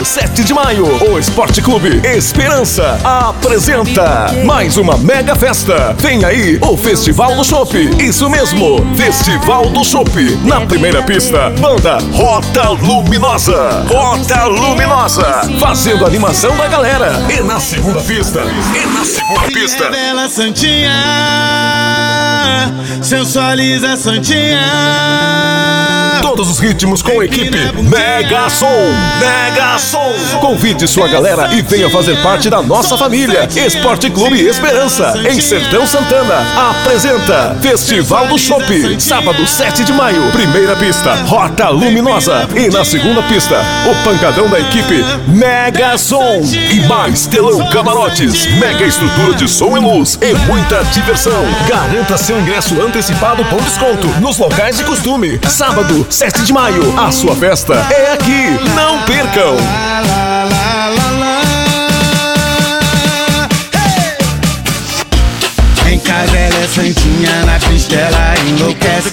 Sábado, 7 de maio, o Esporte Clube Esperança apresenta mais uma mega festa. Vem aí o Festival do Chopp. Isso mesmo, Festival do Chopp. Na primeira pista, banda Rota Luminosa. Rota Luminosa. Fazendo a animação da galera. E na segunda pista, e na segunda pista. Revela Santinha, sensualiza Santinha. Todos os ritmos com a equipe Mega Som. Mega Som. Convide sua galera e venha fazer parte da nossa família. Esporte Clube Esperança, em Sertão Santana. Apresenta Festival do Chopp. Sábado, 7 de maio. Primeira pista, Rota Luminosa. E na segunda pista, o pancadão da equipe Mega Som. E mais telão camarotes, mega estrutura de som e luz e muita diversão. Garanta seu ingresso antecipado com desconto nos locais de costume. Sábado, 7 17 de maio. A sua festa é aqui. Não percam! Em casa ela é santinha, na pista ela enlouquece.